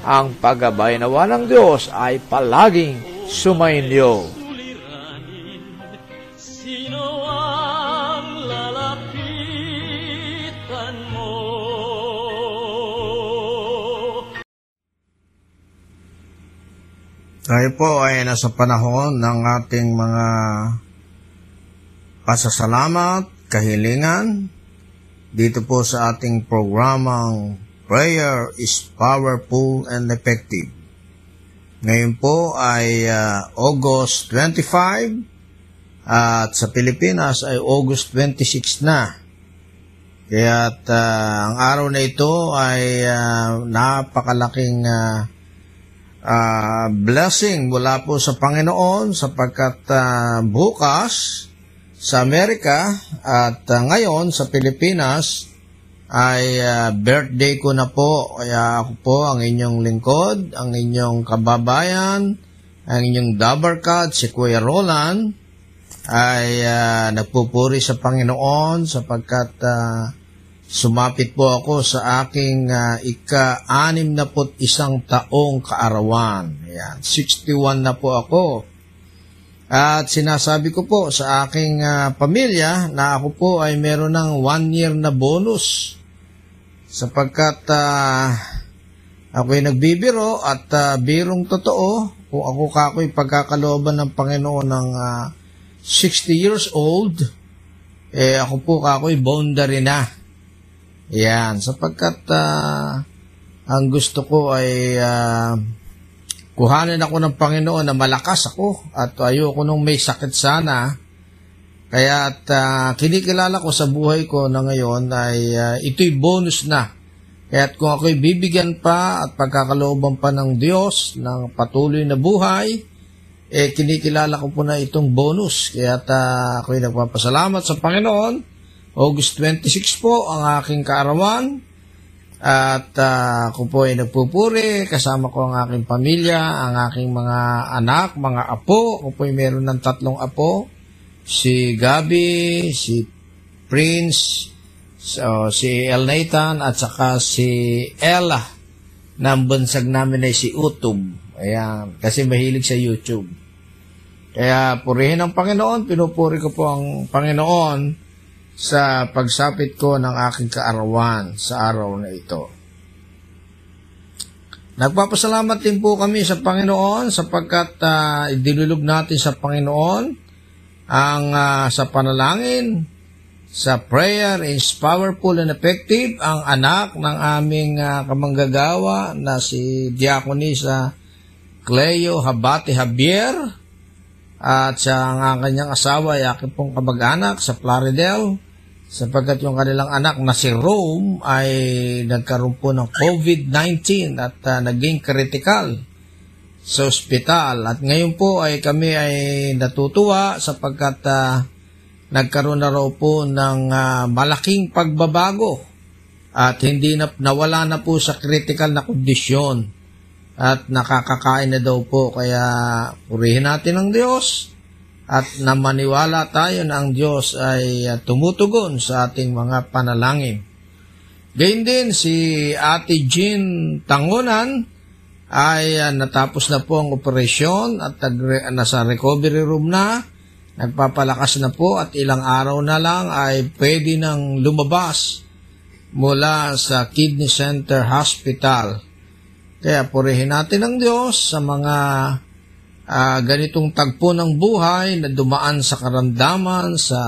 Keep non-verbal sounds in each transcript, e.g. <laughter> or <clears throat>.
ang paggabay nawa ng Diyos ay palaging sumainyo. Sino ang lalapitan mo? Tayo po ay nasa panahon ng ating mga pasasalamat, kahilingan, dito po sa ating programang Prayer is Powerful and Effective. Ngayon po ay uh, August 25 at sa Pilipinas ay August 26 na. Kaya uh, ang araw na ito ay uh, napakalaking uh, uh, blessing mula po sa Panginoon sapagkat uh, bukas sa Amerika at uh, ngayon sa Pilipinas ay uh, birthday ko na po. Kaya ako po ang inyong lingkod, ang inyong kababayan, ang inyong dabarkad, si Kuya Roland, ay uh, nagpupuri sa Panginoon sapagkat uh, sumapit po ako sa aking uh, ika-anim na pot isang taong kaarawan. Ayan, 61 na po ako. At sinasabi ko po sa aking uh, pamilya na ako po ay meron ng one year na bonus sapagkat uh, ako'y nagbibiro at uh, birong totoo kung ako kako'y pagkakalooban ng Panginoon ng uh, 60 years old, eh ako po kako'y boundary na. Yan, sapagkat uh, ang gusto ko ay uh, kuhanin ako ng Panginoon na malakas ako at ayoko nung may sakit sana kaya at uh, kinikilala ko sa buhay ko na ngayon ay uh, ito'y bonus na. Kaya kung ako'y bibigyan pa at pagkakalooban pa ng Diyos ng patuloy na buhay, eh kinikilala ko po na itong bonus. Kaya uh, ako'y nagpapasalamat sa Panginoon. August 26 po ang aking kaarawan. At uh, ako po ay nagpupuri, kasama ko ang aking pamilya, ang aking mga anak, mga apo. Ako po ay meron ng tatlong apo si Gabi, si Prince, so, si El Nathan at saka si Ella na ang bansag namin ay si Utub. Ayan, kasi mahilig sa YouTube. Kaya purihin ang Panginoon, pinupuri ko po ang Panginoon sa pagsapit ko ng aking kaarawan sa araw na ito. Nagpapasalamat din po kami sa Panginoon sapagkat uh, idinulog natin sa Panginoon ang uh, sa panalangin, sa prayer is powerful and effective. Ang anak ng aming uh, kamanggagawa na si Diakonisa Cleo Habate Javier at sa ang kanyang asawa ay aking pong kamag-anak sa Plaridel. Sapagkat yung kanilang anak na si Rome ay nagkaroon po ng COVID-19 at uh, naging critical sa ospital. At ngayon po ay kami ay natutuwa sapagkat uh, nagkaroon na raw po ng uh, malaking pagbabago at hindi na nawala na po sa critical na kondisyon at nakakakain na daw po kaya purihin natin ang Diyos at na maniwala tayo na ang Diyos ay uh, tumutugon sa ating mga panalangin. Gayun din si Ate Jean Tangunan ay uh, natapos na po ang operasyon at nag- nasa recovery room na, nagpapalakas na po at ilang araw na lang ay pwede nang lumabas mula sa Kidney Center Hospital. Kaya purihin natin ang Diyos sa mga uh, ganitong tagpo ng buhay na dumaan sa karamdaman, sa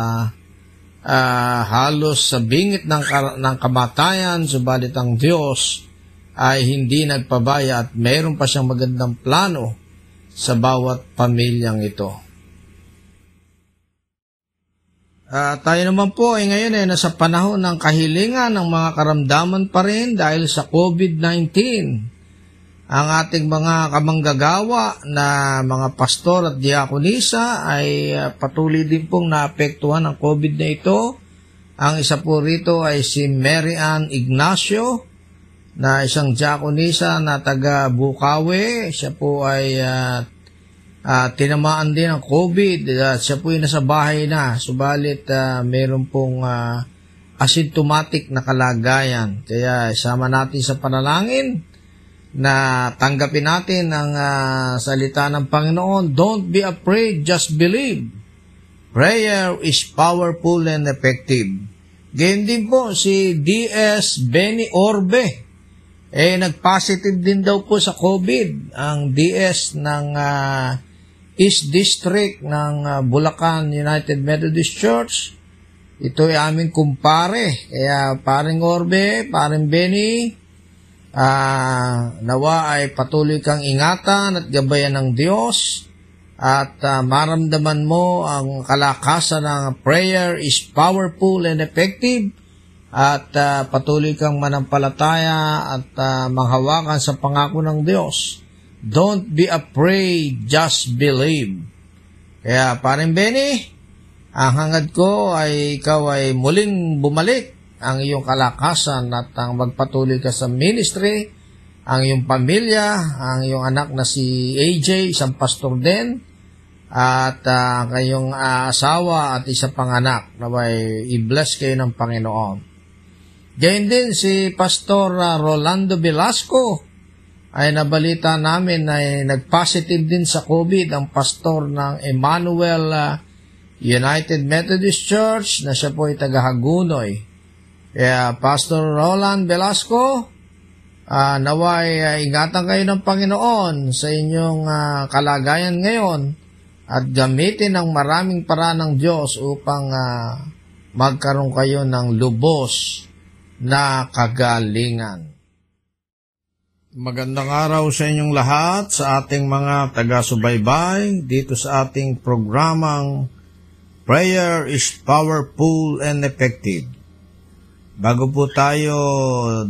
uh, halos sa bingit ng, ng kamatayan, subalit ang Diyos ay hindi nagpabaya at mayroon pa siyang magandang plano sa bawat pamilyang ito. Uh, tayo naman po ay ngayon ay nasa panahon ng kahilingan ng mga karamdaman pa rin dahil sa COVID-19. Ang ating mga kamanggagawa na mga pastor at diakonisa ay uh, patuloy din pong naapektuhan ng COVID na ito. Ang isa po rito ay si Mary Ann Ignacio, na isang diakonisa na taga Bukawi. Siya po ay uh, uh, tinamaan din ng COVID. Uh, siya po ay nasa bahay na. Subalit uh, meron pong uh, asymptomatic na kalagayan. Kaya sama natin sa panalangin na tanggapin natin ang uh, salita ng Panginoon. Don't be afraid, just believe. Prayer is powerful and effective. Ganyan din po si D.S. Benny Orbe eh nag-positive din daw po sa COVID ang DS ng uh, East District ng uh, Bulacan United Methodist Church. Ito ay aming kumpare. Kaya paring Orbe, paring Benny, uh, nawa ay patuloy kang ingatan at gabayan ng Diyos at uh, maramdaman mo ang kalakasan ng prayer is powerful and effective at uh, patuloy kang manampalataya at uh, manghawakan sa pangako ng Diyos. Don't be afraid, just believe. Kaya parin Benny, ang hangad ko ay ikaw ay muling bumalik ang iyong kalakasan at ang magpatuloy ka sa ministry, ang iyong pamilya, ang iyong anak na si AJ, isang pastor din, at uh, kayong uh, asawa at isa pang anak na may i-bless kayo ng Panginoon. Gayun din si Pastor uh, Rolando Velasco ay nabalita namin ay nag-positive din sa COVID ang pastor ng Emmanuel uh, United Methodist Church na siya po ay taga-Hagunoy. Kaya Pastor Roland Velasco, uh, naway uh, ingatan kayo ng Panginoon sa inyong uh, kalagayan ngayon at gamitin ang maraming paraan ng Diyos upang uh, magkaroon kayo ng lubos na kagalingan. Magandang araw sa inyong lahat, sa ating mga taga-subaybay, dito sa ating programang Prayer is Powerful and Effective. Bago po tayo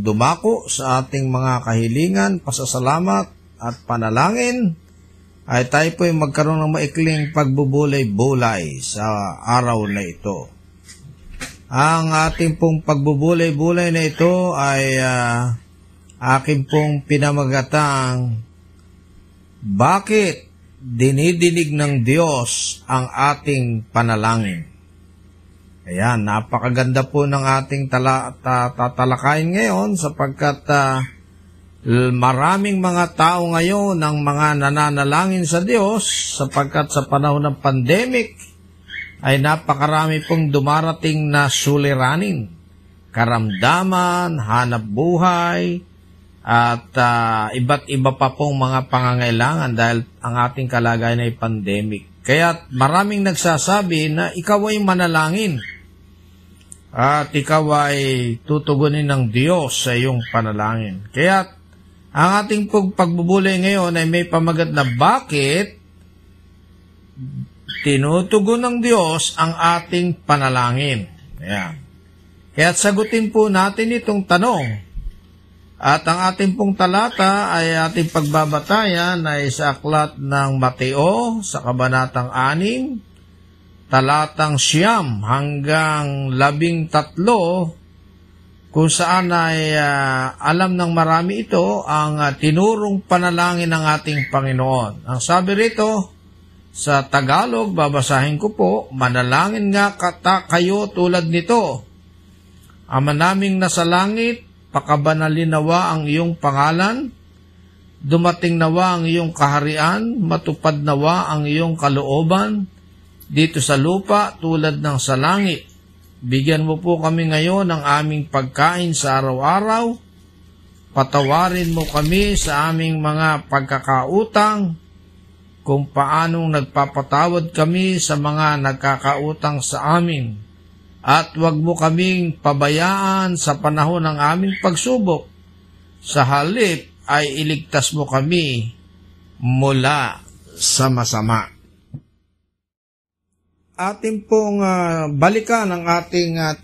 dumako sa ating mga kahilingan, pasasalamat at panalangin, ay tayo po ay magkaroon ng maikling pagbubulay-bulay sa araw na ito. Ang ating pong pagbubulay-bulay na ito ay uh, aking pong pinamagatang bakit dinidinig ng Diyos ang ating panalangin. Ayan, napakaganda po ng ating tala, tatalakayin ngayon sapagkat uh, maraming mga tao ngayon ang mga nananalangin sa Diyos sapagkat sa panahon ng pandemic, ay napakarami pong dumarating na suliranin, karamdaman, hanap buhay, at uh, iba't iba pa pong mga pangangailangan dahil ang ating kalagayan ay pandemic. Kaya maraming nagsasabi na ikaw ay manalangin at ikaw ay tutugunin ng Diyos sa iyong panalangin. Kaya ang ating pagbubulay ngayon ay may pamagat na bakit tinutugon ng Diyos ang ating panalangin. Ayan. Kaya't sagutin po natin itong tanong. At ang ating pong talata ay ating pagbabatayan ay sa aklat ng Mateo sa Kabanatang 6, talatang siyam hanggang labing tatlo kung saan ay uh, alam ng marami ito ang uh, tinurong panalangin ng ating Panginoon. Ang sabi rito, sa Tagalog, babasahin ko po, manalangin nga kata kayo tulad nito. Ama naming nasa langit, pakabanalin nawa ang iyong pangalan, dumating nawa ang iyong kaharian, matupad nawa ang iyong kalooban, dito sa lupa tulad ng sa langit. Bigyan mo po kami ngayon ng aming pagkain sa araw-araw, patawarin mo kami sa aming mga pagkakautang, kung paanong nagpapatawad kami sa mga nagkakautang sa amin at huwag mo kaming pabayaan sa panahon ng aming pagsubok. Sa halip ay iligtas mo kami mula sa masama. Ating pong uh, balikan ang ating uh,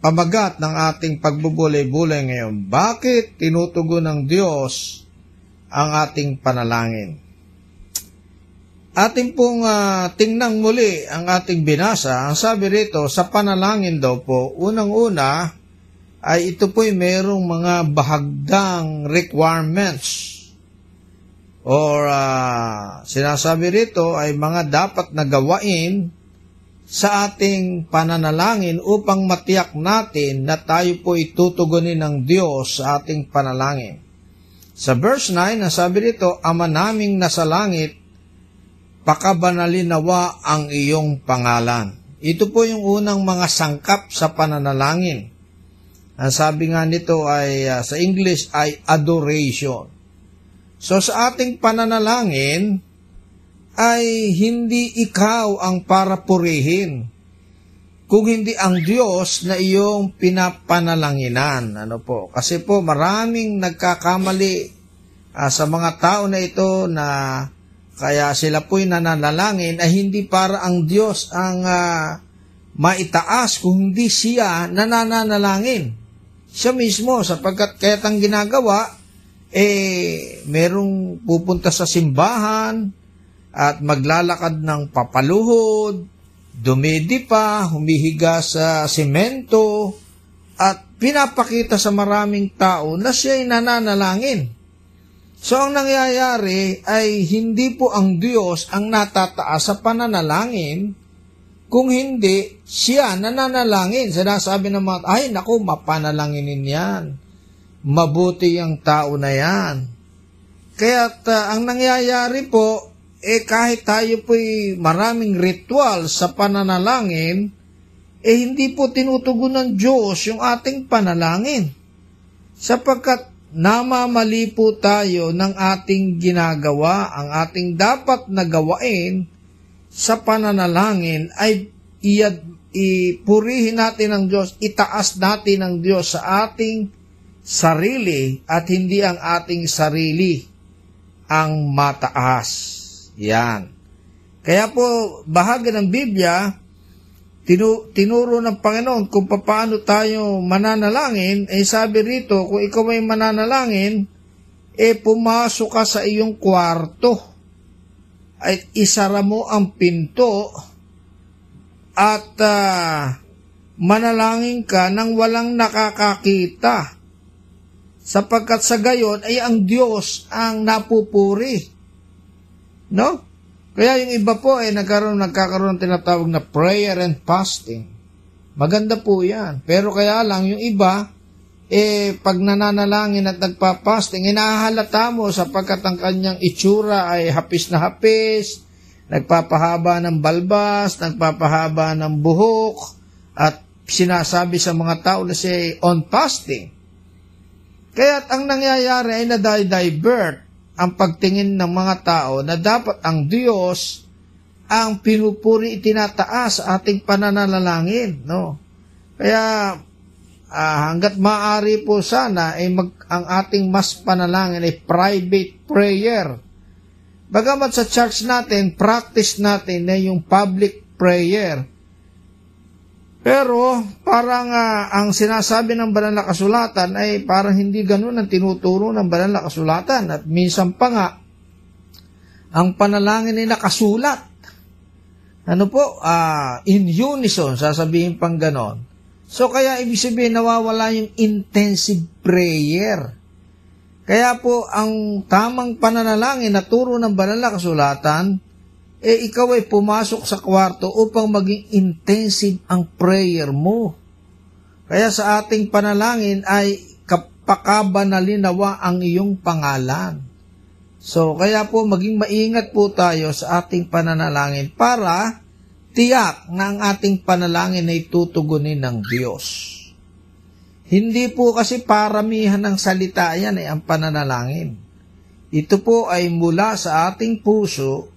pamagat ng ating pagbubulay-bulay ngayon. Bakit tinutugon ng Diyos ang ating panalangin? Ating pong uh, tingnan muli ang ating binasa. Ang sabi rito, sa panalangin daw po, unang-una ay ito po'y merong mga bahagdang requirements or uh, sinasabi rito ay mga dapat na gawain sa ating pananalangin upang matiyak natin na tayo po itutugunin ng Diyos sa ating panalangin. Sa verse 9, nasabi rito, Ama naming nasa langit, pakabanalinawa ang iyong pangalan. Ito po yung unang mga sangkap sa pananalangin. Ang sabi nga nito ay uh, sa English ay adoration. So sa ating pananalangin ay hindi ikaw ang para purihin, kung hindi ang Diyos na iyong pinapanalanginan. Ano po? Kasi po maraming nagkakamali uh, sa mga tao na ito na kaya sila po'y nananalangin ay hindi para ang Diyos ang uh, maitaas kung hindi siya nananalangin. Siya mismo sapagkat kaya't ang ginagawa eh merong pupunta sa simbahan at maglalakad ng papaluhod, dumidi pa, humihiga sa semento at pinapakita sa maraming tao na siya'y nananalangin. So ang nangyayari ay hindi po ang Diyos ang natataas sa pananalangin, kung hindi siya nananalangin. Sinasabi ng mga, ay naku, mapanalanginin yan. Mabuti ang tao na yan. Kaya uh, ang nangyayari po, eh kahit tayo po'y maraming ritual sa pananalangin, eh hindi po tinutugon ng Diyos yung ating panalangin. Sapagkat namamali po tayo ng ating ginagawa, ang ating dapat na gawain sa pananalangin ay iyad, ipurihin natin ng Diyos, itaas natin ng Diyos sa ating sarili at hindi ang ating sarili ang mataas. Yan. Kaya po, bahagi ng Biblia, tinu, tinuro ng Panginoon kung paano tayo mananalangin, eh sabi rito, kung ikaw ay mananalangin, eh pumasok ka sa iyong kwarto at isara mo ang pinto at uh, manalangin ka nang walang nakakakita sapagkat sa gayon ay ang Diyos ang napupuri. No? Kaya yung iba po ay eh, nagkaroon, nagkakaroon ng tinatawag na prayer and fasting. Maganda po yan. Pero kaya lang yung iba, eh pag nananalangin at nagpa-fasting, inahalata mo sapagkat ang kanyang itsura ay hapis na hapis, nagpapahaba ng balbas, nagpapahaba ng buhok, at sinasabi sa mga tao na siya on fasting. Kaya ang nangyayari ay na-divert ang pagtingin ng mga tao na dapat ang Diyos ang pinupuri itinataas sa ating pananalangin, no? Kaya uh, hanggat maaari po sana ay mag, ang ating mas panalangin ay private prayer Bagamat sa church natin, practice natin na yung public prayer. Pero parang ah, ang sinasabi ng banal na kasulatan ay parang hindi ganun ang tinuturo ng banal na kasulatan. At minsan pa nga, ang panalangin ay nakasulat. Ano po? ah, in unison, sasabihin pang ganon. So kaya ibig sabihin nawawala yung intensive prayer. Kaya po ang tamang pananalangin na turo ng banal na kasulatan, eh ikaw ay pumasok sa kwarto upang maging intensive ang prayer mo. Kaya sa ating panalangin ay kapakabanalinawa ang iyong pangalan. So, kaya po maging maingat po tayo sa ating pananalangin para tiyak na ang ating panalangin ay tutugunin ng Diyos. Hindi po kasi paramihan ng salita yan ay ang pananalangin. Ito po ay mula sa ating puso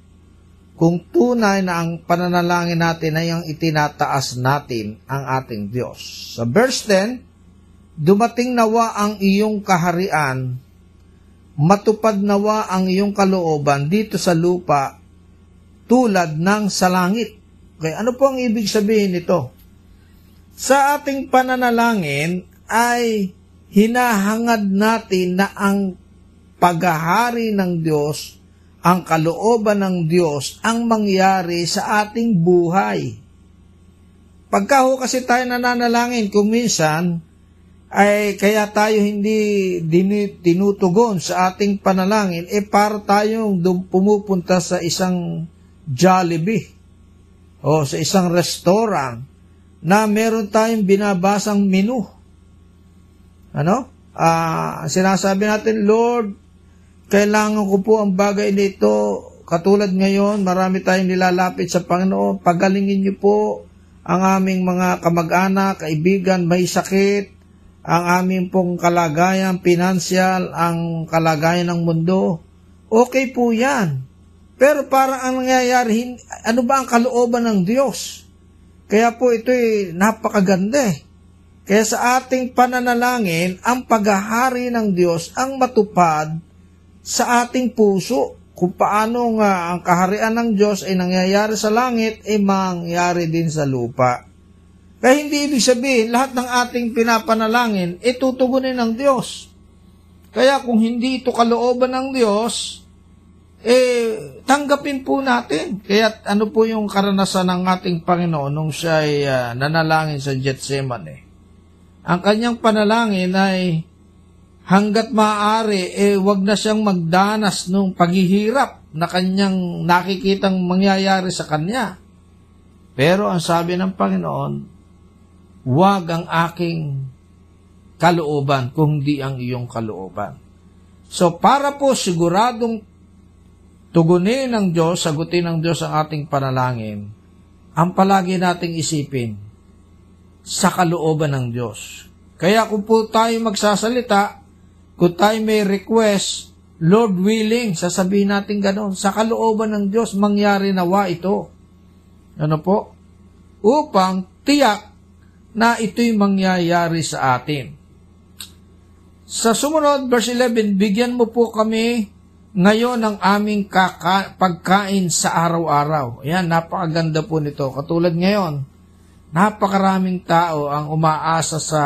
kung tunay na ang pananalangin natin ay ang itinataas natin ang ating Diyos. Sa verse 10, dumating nawa ang iyong kaharian, matupad nawa ang iyong kalooban dito sa lupa tulad ng sa langit. Okay, ano po ang ibig sabihin nito? Sa ating pananalangin ay hinahangad natin na ang paghahari ng Diyos, ang kalooban ng Diyos ang mangyari sa ating buhay. Pagka ho kasi tayo nananalangin, kung minsan, ay kaya tayo hindi tinutugon sa ating panalangin, eh para tayong pumupunta sa isang Jollibee o sa isang restaurant na meron tayong binabasang menu. Ano? Ah, sinasabi natin, Lord, kailangan ko po ang bagay nito. Katulad ngayon, marami tayong nilalapit sa Panginoon. Pagalingin niyo po ang aming mga kamag-anak, kaibigan, may sakit, ang aming pong kalagayan, pinansyal, ang kalagayan ng mundo. Okay po yan. Pero parang ang nangyayari, ano ba ang kalooban ng Diyos? Kaya po ito ay napakaganda eh. Kaya sa ating pananalangin, ang paghahari ng Diyos ang matupad sa ating puso. Kung paano nga ang kaharian ng Diyos ay nangyayari sa langit, ay mangyayari din sa lupa. Kaya hindi ibig sabihin, lahat ng ating pinapanalangin, ay tutugunin ng Diyos. Kaya kung hindi ito kalooban ng Diyos, eh, tanggapin po natin. Kaya ano po yung karanasan ng ating Panginoon nung siya ay ah, nanalangin sa Gethsemane. Ang kanyang panalangin ay hanggat maaari, eh, wag na siyang magdanas ng paghihirap na kanyang nakikitang mangyayari sa kanya. Pero ang sabi ng Panginoon, wag ang aking kalooban kung di ang iyong kalooban. So para po siguradong tugunin ng Diyos, sagutin ng Diyos ang ating panalangin, ang palagi nating isipin, sa kalooban ng Diyos. Kaya kung po tayo magsasalita, kung tayo may request, Lord willing, sasabihin natin gano'n, sa kalooban ng Diyos, mangyari nawa ito. Ano po? Upang tiyak na ito'y mangyayari sa atin. Sa sumunod, verse 11, bigyan mo po kami ngayon ng aming kaka- pagkain sa araw-araw. Ayan, napakaganda po nito. Katulad ngayon, napakaraming tao ang umaasa sa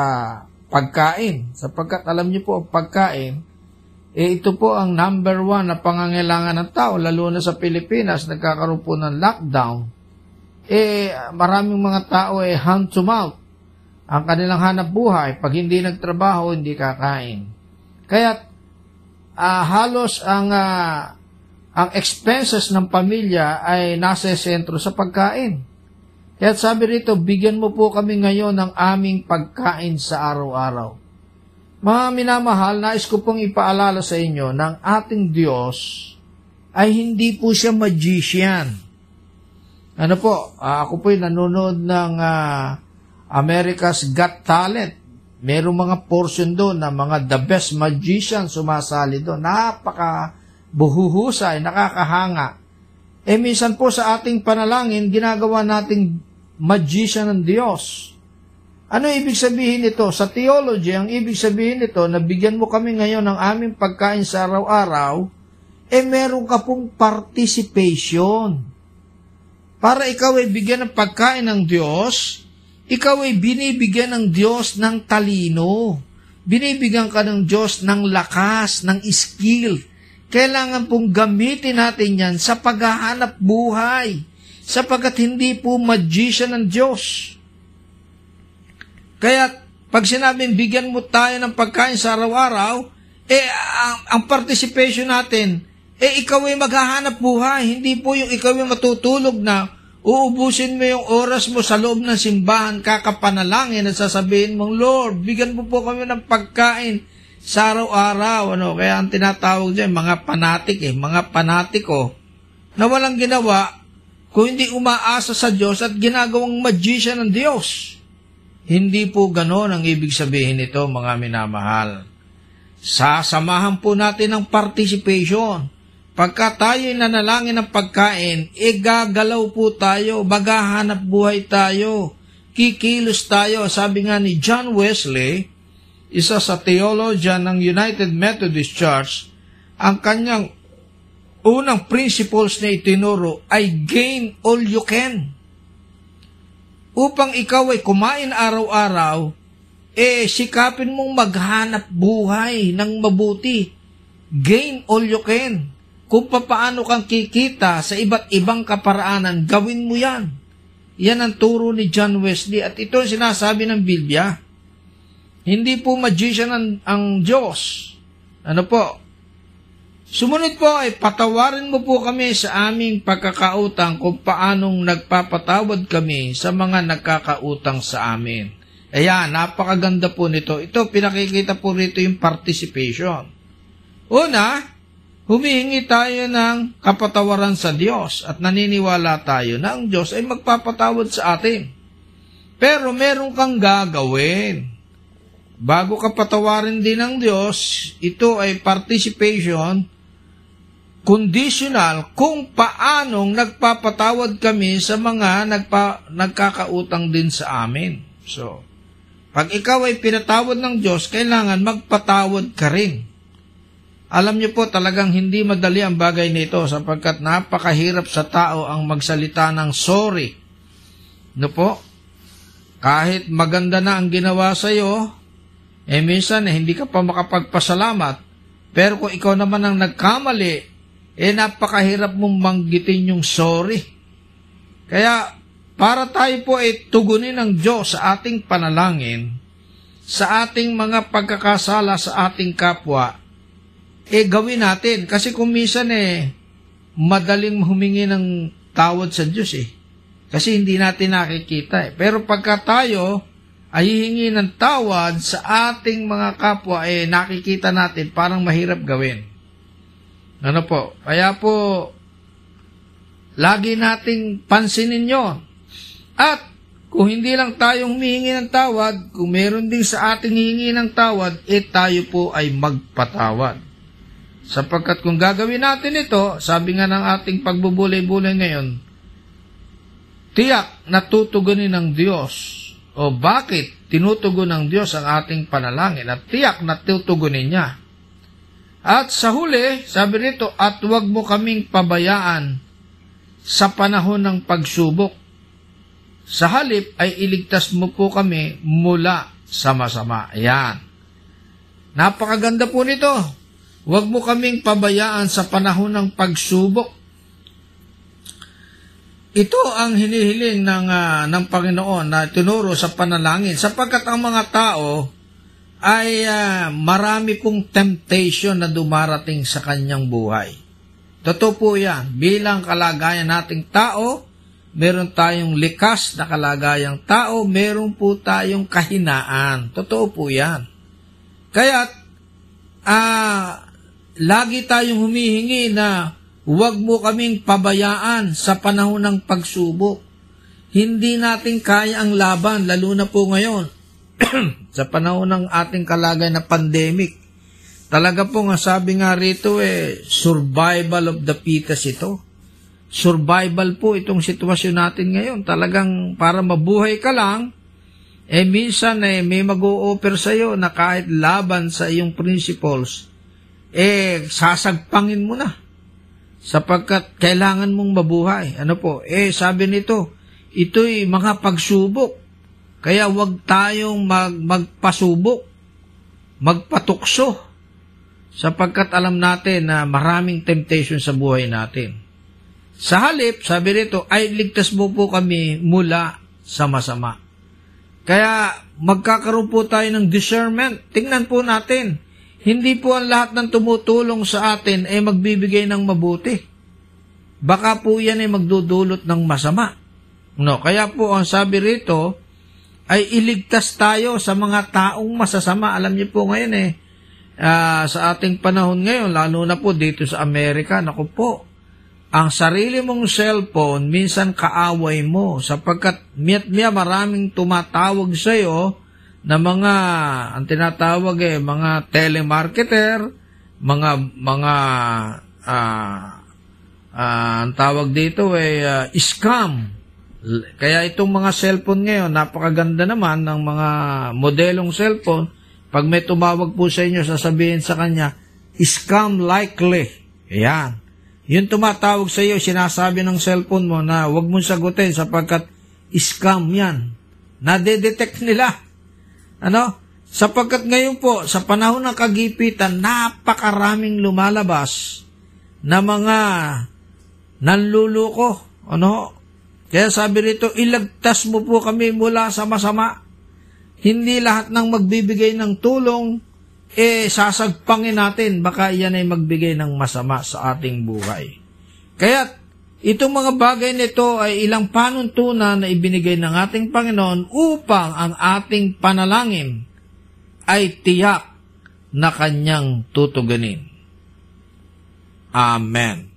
pagkain. Sapagkat alam niyo po, pagkain, eh ito po ang number one na pangangailangan ng tao, lalo na sa Pilipinas, nagkakaroon po ng lockdown. Eh, maraming mga tao eh hand to mouth. Ang kanilang hanap buhay, pag hindi nagtrabaho, hindi kakain. Kaya ah, halos ang ah, ang expenses ng pamilya ay nasa sentro sa pagkain. Kaya sabi rito, bigyan mo po kami ngayon ng aming pagkain sa araw-araw. Mga minamahal, nais ko pong ipaalala sa inyo ng ating Diyos ay hindi po siya magician. Ano po, ah, ako po'y nanonood ng ah, America's Got Talent. Merong mga portion doon na mga the best magician sumasali doon. Napaka buhuhusay, nakakahanga. Eh minsan po sa ating panalangin, ginagawa nating magician ng Diyos. Ano ibig sabihin nito? Sa theology, ang ibig sabihin nito, na bigyan mo kami ngayon ng aming pagkain sa araw-araw, eh meron ka pong participation. Para ikaw ay bigyan ng pagkain ng Diyos, ikaw ay binibigyan ng Diyos ng talino. Binibigyan ka ng Diyos ng lakas, ng skill. Kailangan pong gamitin natin yan sa paghahanap buhay, sapagkat hindi po magician ng Diyos. Kaya pag sinabing bigyan mo tayo ng pagkain sa araw-araw, eh ang, ang participation natin, eh ikaw ay maghahanap buhay, hindi po yung ikaw ay matutulog na uubusin mo yung oras mo sa loob ng simbahan, kakapanalangin at sasabihin mong, Lord, bigyan mo po kami ng pagkain sa araw-araw. Ano? Kaya ang tinatawag dyan, mga panatik eh, mga panatiko, na walang ginawa, kung hindi umaasa sa Diyos at ginagawang magician ng Diyos. Hindi po ganon ang ibig sabihin nito, mga minamahal. Sasamahan po natin ang participation. Pagka tayo nanalangin ng pagkain, e gagalaw po tayo, maghahanap buhay tayo, kikilos tayo. Sabi nga ni John Wesley, isa sa theologian ng United Methodist Church, ang kanyang unang principles na itinuro ay gain all you can upang ikaw ay kumain araw-araw, eh sikapin mong maghanap buhay ng mabuti. Gain all you can. Kung papaano kang kikita sa iba't ibang kaparaanan, gawin mo yan. Yan ang turo ni John Wesley at ito ang sinasabi ng Biblia. Hindi po magician ang, ang Diyos. Ano po? Sumunod po ay patawarin mo po kami sa aming pagkakautang kung paanong nagpapatawad kami sa mga nagkakautang sa amin. Ayan, napakaganda po nito. Ito, pinakikita po rito yung participation. Una, humihingi tayo ng kapatawaran sa Diyos at naniniwala tayo na ang Diyos ay magpapatawad sa atin. Pero meron kang gagawin. Bago ka patawarin din ng Diyos, ito ay participation conditional kung paanong nagpapatawad kami sa mga nagpa, nagkakautang din sa amin. So, pag ikaw ay pinatawad ng Diyos, kailangan magpatawad ka rin. Alam niyo po talagang hindi madali ang bagay nito sapagkat napakahirap sa tao ang magsalita ng sorry. No po? Kahit maganda na ang ginawa sa iyo, eh minsan eh, hindi ka pa makapagpasalamat. Pero kung ikaw naman ang nagkamali, eh napakahirap mong manggitin yung sorry. Kaya para tayo po ay tugunin ng Diyos sa ating panalangin, sa ating mga pagkakasala sa ating kapwa, eh gawin natin. Kasi kung minsan eh, madaling humingi ng tawad sa Diyos eh. Kasi hindi natin nakikita eh. Pero pagka tayo ay hihingi ng tawad sa ating mga kapwa, eh nakikita natin parang mahirap gawin. Ano po? Kaya po, lagi nating pansinin yon. At kung hindi lang tayong humihingi ng tawad, kung meron din sa ating hihingi ng tawad, eh tayo po ay magpatawad. Sapagkat kung gagawin natin ito, sabi nga ng ating pagbubulay-bulay ngayon, tiyak natutugunin ng Diyos o bakit tinutugon ng Diyos ang ating panalangin at tiyak natutugunin niya. At sa huli, sabi rito, at huwag mo kaming pabayaan sa panahon ng pagsubok. Sa halip ay iligtas mo po kami mula sa masama. Ayan. Napakaganda po nito. Huwag mo kaming pabayaan sa panahon ng pagsubok. Ito ang hinihiling ng, uh, ng Panginoon na tinuro sa panalangin sapagkat ang mga tao ay uh, marami pong temptation na dumarating sa kanyang buhay. Totoo po yan. Bilang kalagayan nating tao, meron tayong likas na kalagayang tao, meron po tayong kahinaan. Totoo po yan. Kaya, uh, lagi tayong humihingi na huwag mo kaming pabayaan sa panahon ng pagsubok. Hindi natin kaya ang laban, lalo na po ngayon <clears throat> sa panahon ng ating kalagay na pandemic, talaga po nga sabi nga rito eh, survival of the fittest ito. Survival po itong sitwasyon natin ngayon. Talagang para mabuhay ka lang, eh minsan eh may mag-o-offer sa iyo na kahit laban sa iyong principles, eh sasagpangin mo na. sapagkat kailangan mong mabuhay. Ano po? Eh, sabi nito, ito'y mga pagsubok. Kaya huwag tayong mag, magpasubok, magpatukso, sapagkat alam natin na maraming temptation sa buhay natin. Sa halip, sabi nito, ay ligtas mo po kami mula sa masama. Kaya magkakaroon po tayo ng discernment. Tingnan po natin. Hindi po ang lahat ng tumutulong sa atin ay magbibigay ng mabuti. Baka po yan ay magdudulot ng masama. No, kaya po ang sabi rito ay iligtas tayo sa mga taong masasama. Alam niyo po ngayon eh, uh, sa ating panahon ngayon, lalo na po dito sa Amerika, naku po, ang sarili mong cellphone, minsan kaaway mo sapagkat miyat miya maraming tumatawag sa iyo na mga, ang tinatawag eh, mga telemarketer, mga, mga, ah, uh, ang tawag dito ay uh, scam. Kaya itong mga cellphone ngayon, napakaganda naman ng mga modelong cellphone. Pag may tumawag po sa inyo, sasabihin sa kanya, scam likely. Ayan. Yung tumatawag sa iyo, sinasabi ng cellphone mo na huwag mong sagutin sapagkat scam yan. Nade-detect nila. Ano? Sapagkat ngayon po, sa panahon ng kagipitan, napakaraming lumalabas na mga nanluluko. Ano? Kaya sabi rito, ilagtas mo po kami mula sa masama. Hindi lahat ng magbibigay ng tulong eh sasagpangin natin, baka yan ay magbigay ng masama sa ating buhay. Kaya itong mga bagay nito ay ilang panuntunan na ibinigay ng ating Panginoon upang ang ating panalangin ay tiyak na kanyang tutuganin. Amen.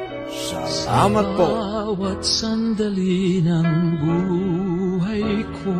Salamat po. Sa bawat sandali ng buhay ko